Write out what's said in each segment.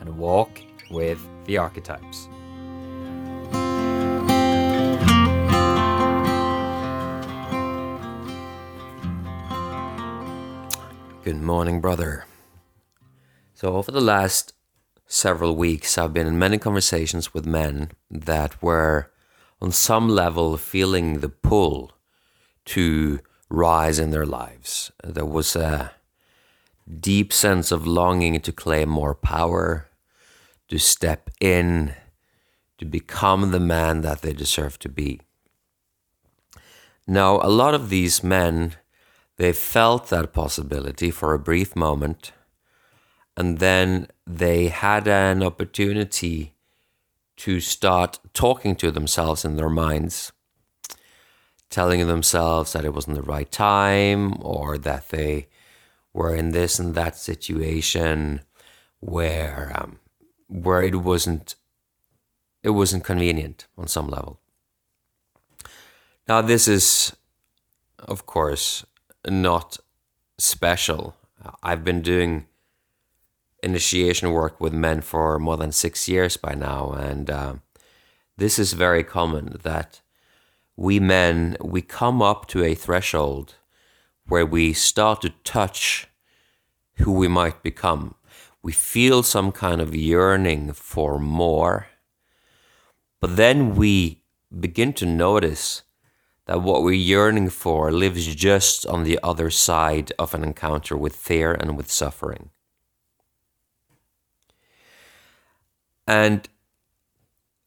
and walk with the archetypes. Good morning, brother. So, over the last several weeks, I've been in many conversations with men that were, on some level, feeling the pull to rise in their lives. There was a deep sense of longing to claim more power, to step in, to become the man that they deserve to be. Now, a lot of these men, they felt that possibility for a brief moment, and then they had an opportunity to start talking to themselves in their minds, telling themselves that it wasn't the right time or that they were in this and that situation where um, where it wasn't it wasn't convenient on some level. Now this is of course not special. I've been doing initiation work with men for more than six years by now, and uh, this is very common that we men we come up to a threshold where we start to touch who we might become we feel some kind of yearning for more. But then we begin to notice that what we're yearning for lives just on the other side of an encounter with fear and with suffering. And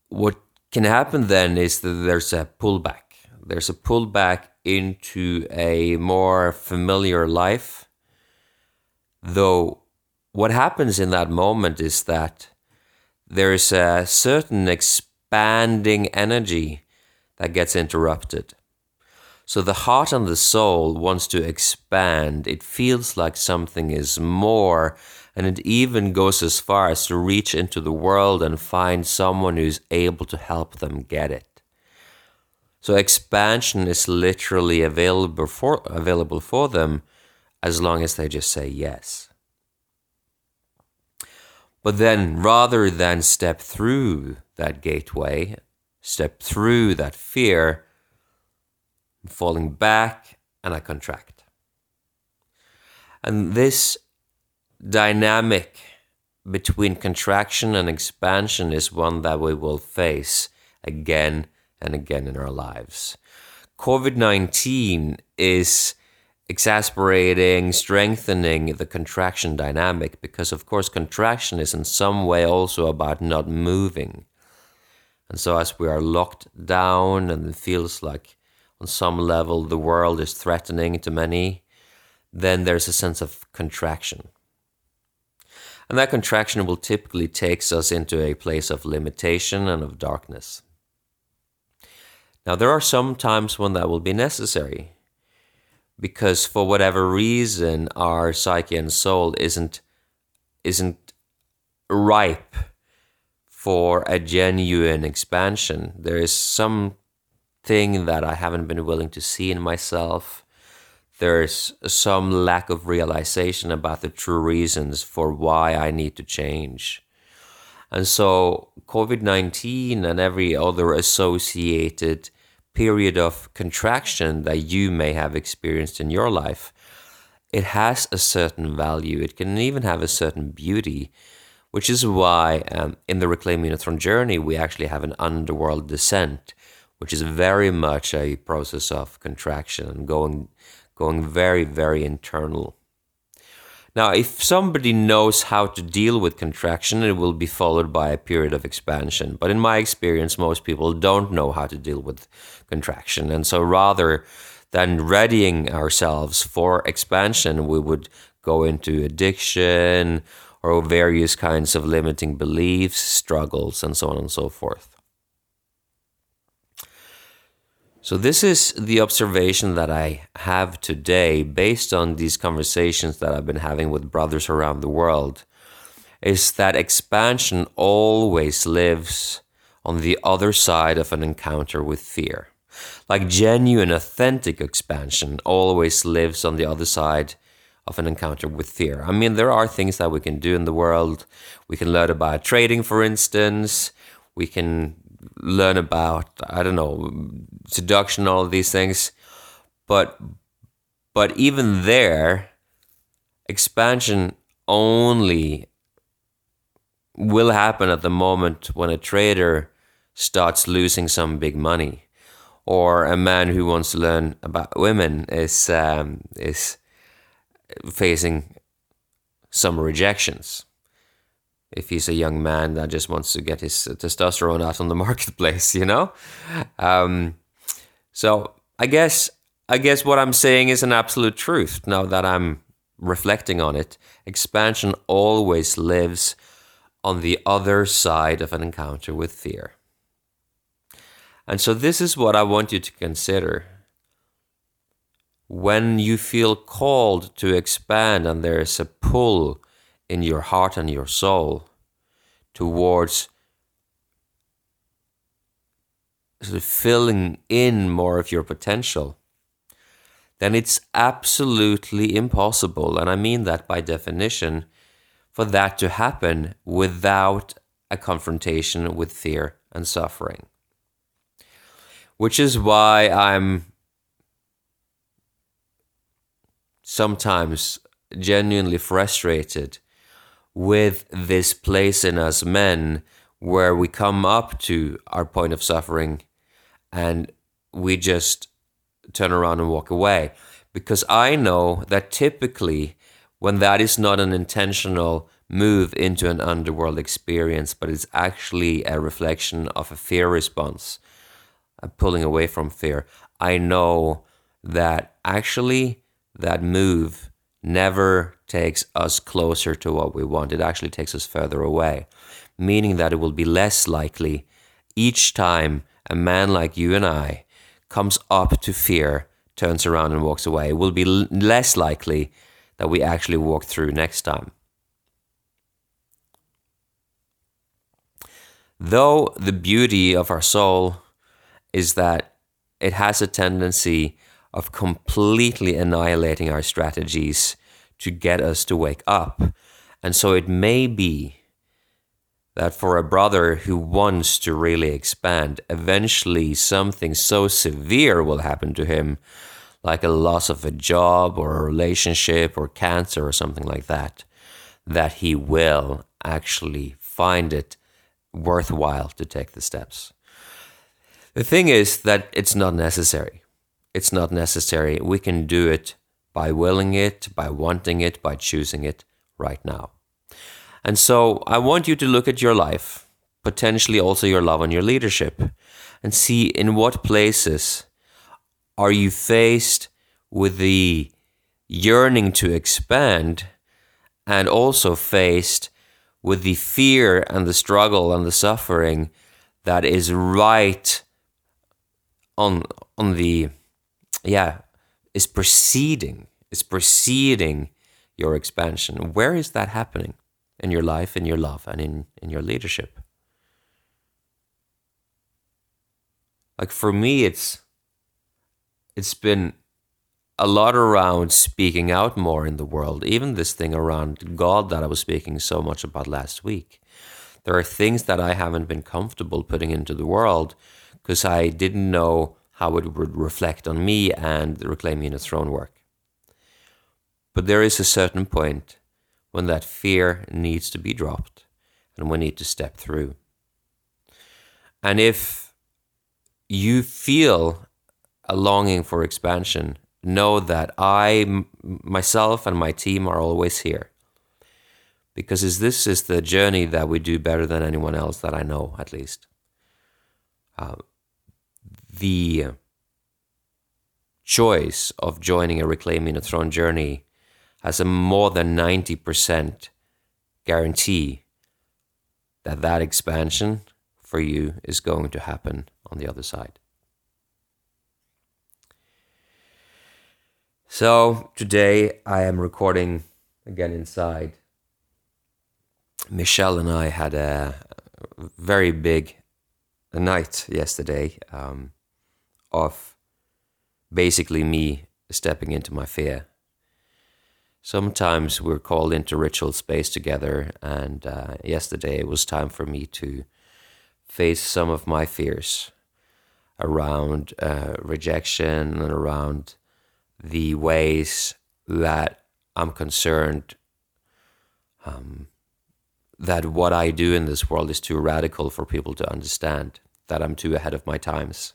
what can happen then is that there's a pullback. There's a pullback into a more familiar life, though what happens in that moment is that there's a certain expanding energy that gets interrupted. So the heart and the soul wants to expand. It feels like something is more, and it even goes as far as to reach into the world and find someone who's able to help them get it. So expansion is literally available for available for them as long as they just say yes. But then, rather than step through that gateway, step through that fear, I'm falling back and I contract. And this dynamic between contraction and expansion is one that we will face again and again in our lives. COVID 19 is exasperating, strengthening the contraction dynamic because, of course, contraction is in some way also about not moving. And so, as we are locked down and it feels like on some level the world is threatening to many, then there's a sense of contraction. And that contraction will typically takes us into a place of limitation and of darkness. Now, there are some times when that will be necessary because for whatever reason our psyche and soul isn't isn't ripe for a genuine expansion. There is some thing that I haven't been willing to see in myself. There's some lack of realization about the true reasons for why I need to change. And so, COVID 19 and every other associated period of contraction that you may have experienced in your life, it has a certain value. It can even have a certain beauty, which is why um, in the Reclaim Throne journey, we actually have an underworld descent, which is very much a process of contraction and going, going very, very internal. Now, if somebody knows how to deal with contraction, it will be followed by a period of expansion. But in my experience, most people don't know how to deal with contraction. And so rather than readying ourselves for expansion, we would go into addiction or various kinds of limiting beliefs, struggles, and so on and so forth. So, this is the observation that I have today based on these conversations that I've been having with brothers around the world is that expansion always lives on the other side of an encounter with fear. Like genuine, authentic expansion always lives on the other side of an encounter with fear. I mean, there are things that we can do in the world. We can learn about trading, for instance. We can learn about I don't know seduction, all these things, but but even there, expansion only will happen at the moment when a trader starts losing some big money, or a man who wants to learn about women is um, is facing some rejections if he's a young man that just wants to get his testosterone out on the marketplace, you know. Um, so I guess I guess what I'm saying is an absolute truth. Now that I'm reflecting on it, expansion always lives on the other side of an encounter with fear. And so this is what I want you to consider. When you feel called to expand and there is a pull in your heart and your soul towards sort of filling in more of your potential, then it's absolutely impossible, and I mean that by definition, for that to happen without a confrontation with fear and suffering. Which is why I'm sometimes genuinely frustrated with this place in us men where we come up to our point of suffering and we just turn around and walk away. Because I know that typically, when that is not an intentional move into an underworld experience, but it's actually a reflection of a fear response, a pulling away from fear, I know that actually that move never takes us closer to what we want. It actually takes us further away, meaning that it will be less likely each time a man like you and I comes up to fear, turns around and walks away. It will be l- less likely that we actually walk through next time. Though the beauty of our soul is that it has a tendency of completely annihilating our strategies to get us to wake up. And so it may be that for a brother who wants to really expand, eventually something so severe will happen to him, like a loss of a job or a relationship or cancer or something like that, that he will actually find it worthwhile to take the steps. The thing is that it's not necessary. It's not necessary. We can do it by willing it, by wanting it, by choosing it right now. And so I want you to look at your life, potentially also your love and your leadership, and see in what places are you faced with the yearning to expand and also faced with the fear and the struggle and the suffering that is right on on the yeah, is preceding, is preceding your expansion. Where is that happening in your life, in your love, and in, in your leadership? Like for me, it's it's been a lot around speaking out more in the world, even this thing around God that I was speaking so much about last week. There are things that I haven't been comfortable putting into the world because I didn't know how it would reflect on me and the Reclaiming the Throne work. But there is a certain point when that fear needs to be dropped and we need to step through. And if you feel a longing for expansion, know that I, myself, and my team are always here. Because this is the journey that we do better than anyone else that I know, at least. Uh, the choice of joining a Reclaiming the Throne journey has a more than 90% guarantee that that expansion for you is going to happen on the other side. So today I am recording again inside. Michelle and I had a very big night yesterday um, of basically me stepping into my fear. Sometimes we're called into ritual space together, and uh, yesterday it was time for me to face some of my fears around uh, rejection and around the ways that I'm concerned um, that what I do in this world is too radical for people to understand, that I'm too ahead of my times,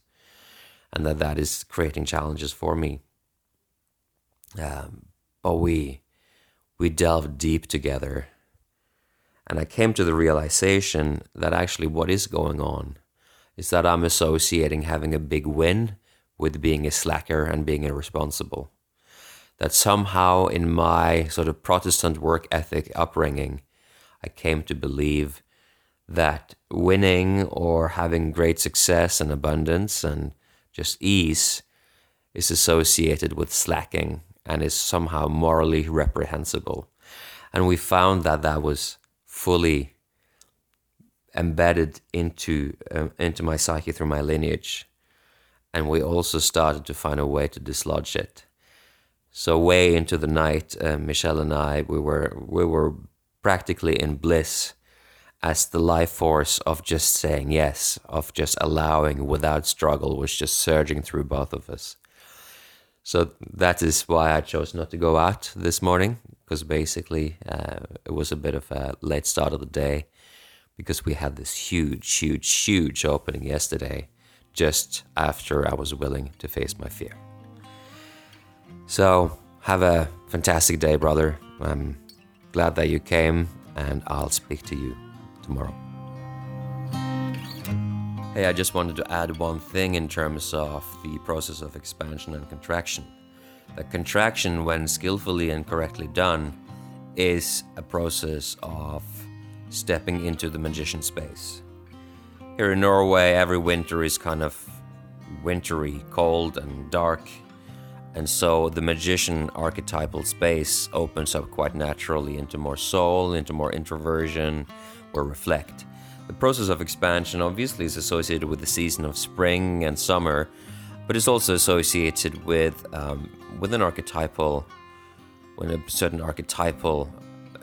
and that that is creating challenges for me. Um, but we we delved deep together, and I came to the realization that actually what is going on is that I'm associating having a big win with being a slacker and being irresponsible. That somehow in my sort of Protestant work ethic upbringing, I came to believe that winning or having great success and abundance and just ease is associated with slacking and is somehow morally reprehensible. And we found that that was fully embedded into uh, into my psyche through my lineage and we also started to find a way to dislodge it. So way into the night, uh, Michelle and I, we were we were practically in bliss as the life force of just saying yes, of just allowing without struggle was just surging through both of us. So that is why I chose not to go out this morning, because basically uh, it was a bit of a late start of the day, because we had this huge, huge, huge opening yesterday just after I was willing to face my fear. So, have a fantastic day, brother. I'm glad that you came, and I'll speak to you tomorrow. Hey, I just wanted to add one thing in terms of the process of expansion and contraction. The contraction, when skillfully and correctly done, is a process of stepping into the magician space. Here in Norway, every winter is kind of wintry, cold, and dark. And so the magician archetypal space opens up quite naturally into more soul, into more introversion, or reflect. The process of expansion obviously is associated with the season of spring and summer, but it's also associated with um, with an archetypal, with a certain archetypal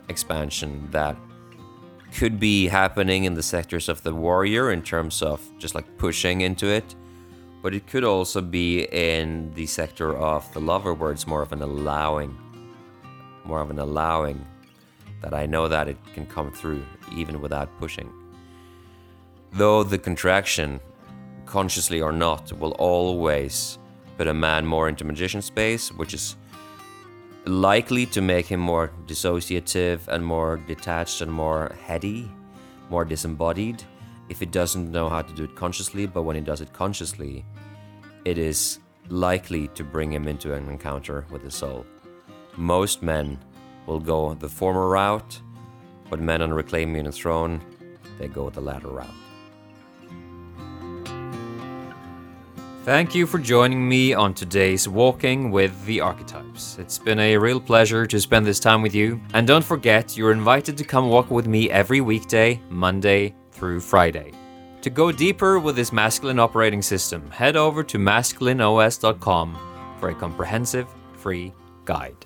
expansion that could be happening in the sectors of the warrior in terms of just like pushing into it, but it could also be in the sector of the lover where it's more of an allowing, more of an allowing that I know that it can come through even without pushing. Though the contraction, consciously or not, will always put a man more into magician space, which is likely to make him more dissociative and more detached and more heady, more disembodied if he doesn't know how to do it consciously. But when he does it consciously, it is likely to bring him into an encounter with his soul. Most men will go the former route, but men on Reclaiming the Throne, they go the latter route. Thank you for joining me on today's Walking with the Archetypes. It's been a real pleasure to spend this time with you. And don't forget, you're invited to come walk with me every weekday, Monday through Friday. To go deeper with this masculine operating system, head over to masculineos.com for a comprehensive free guide.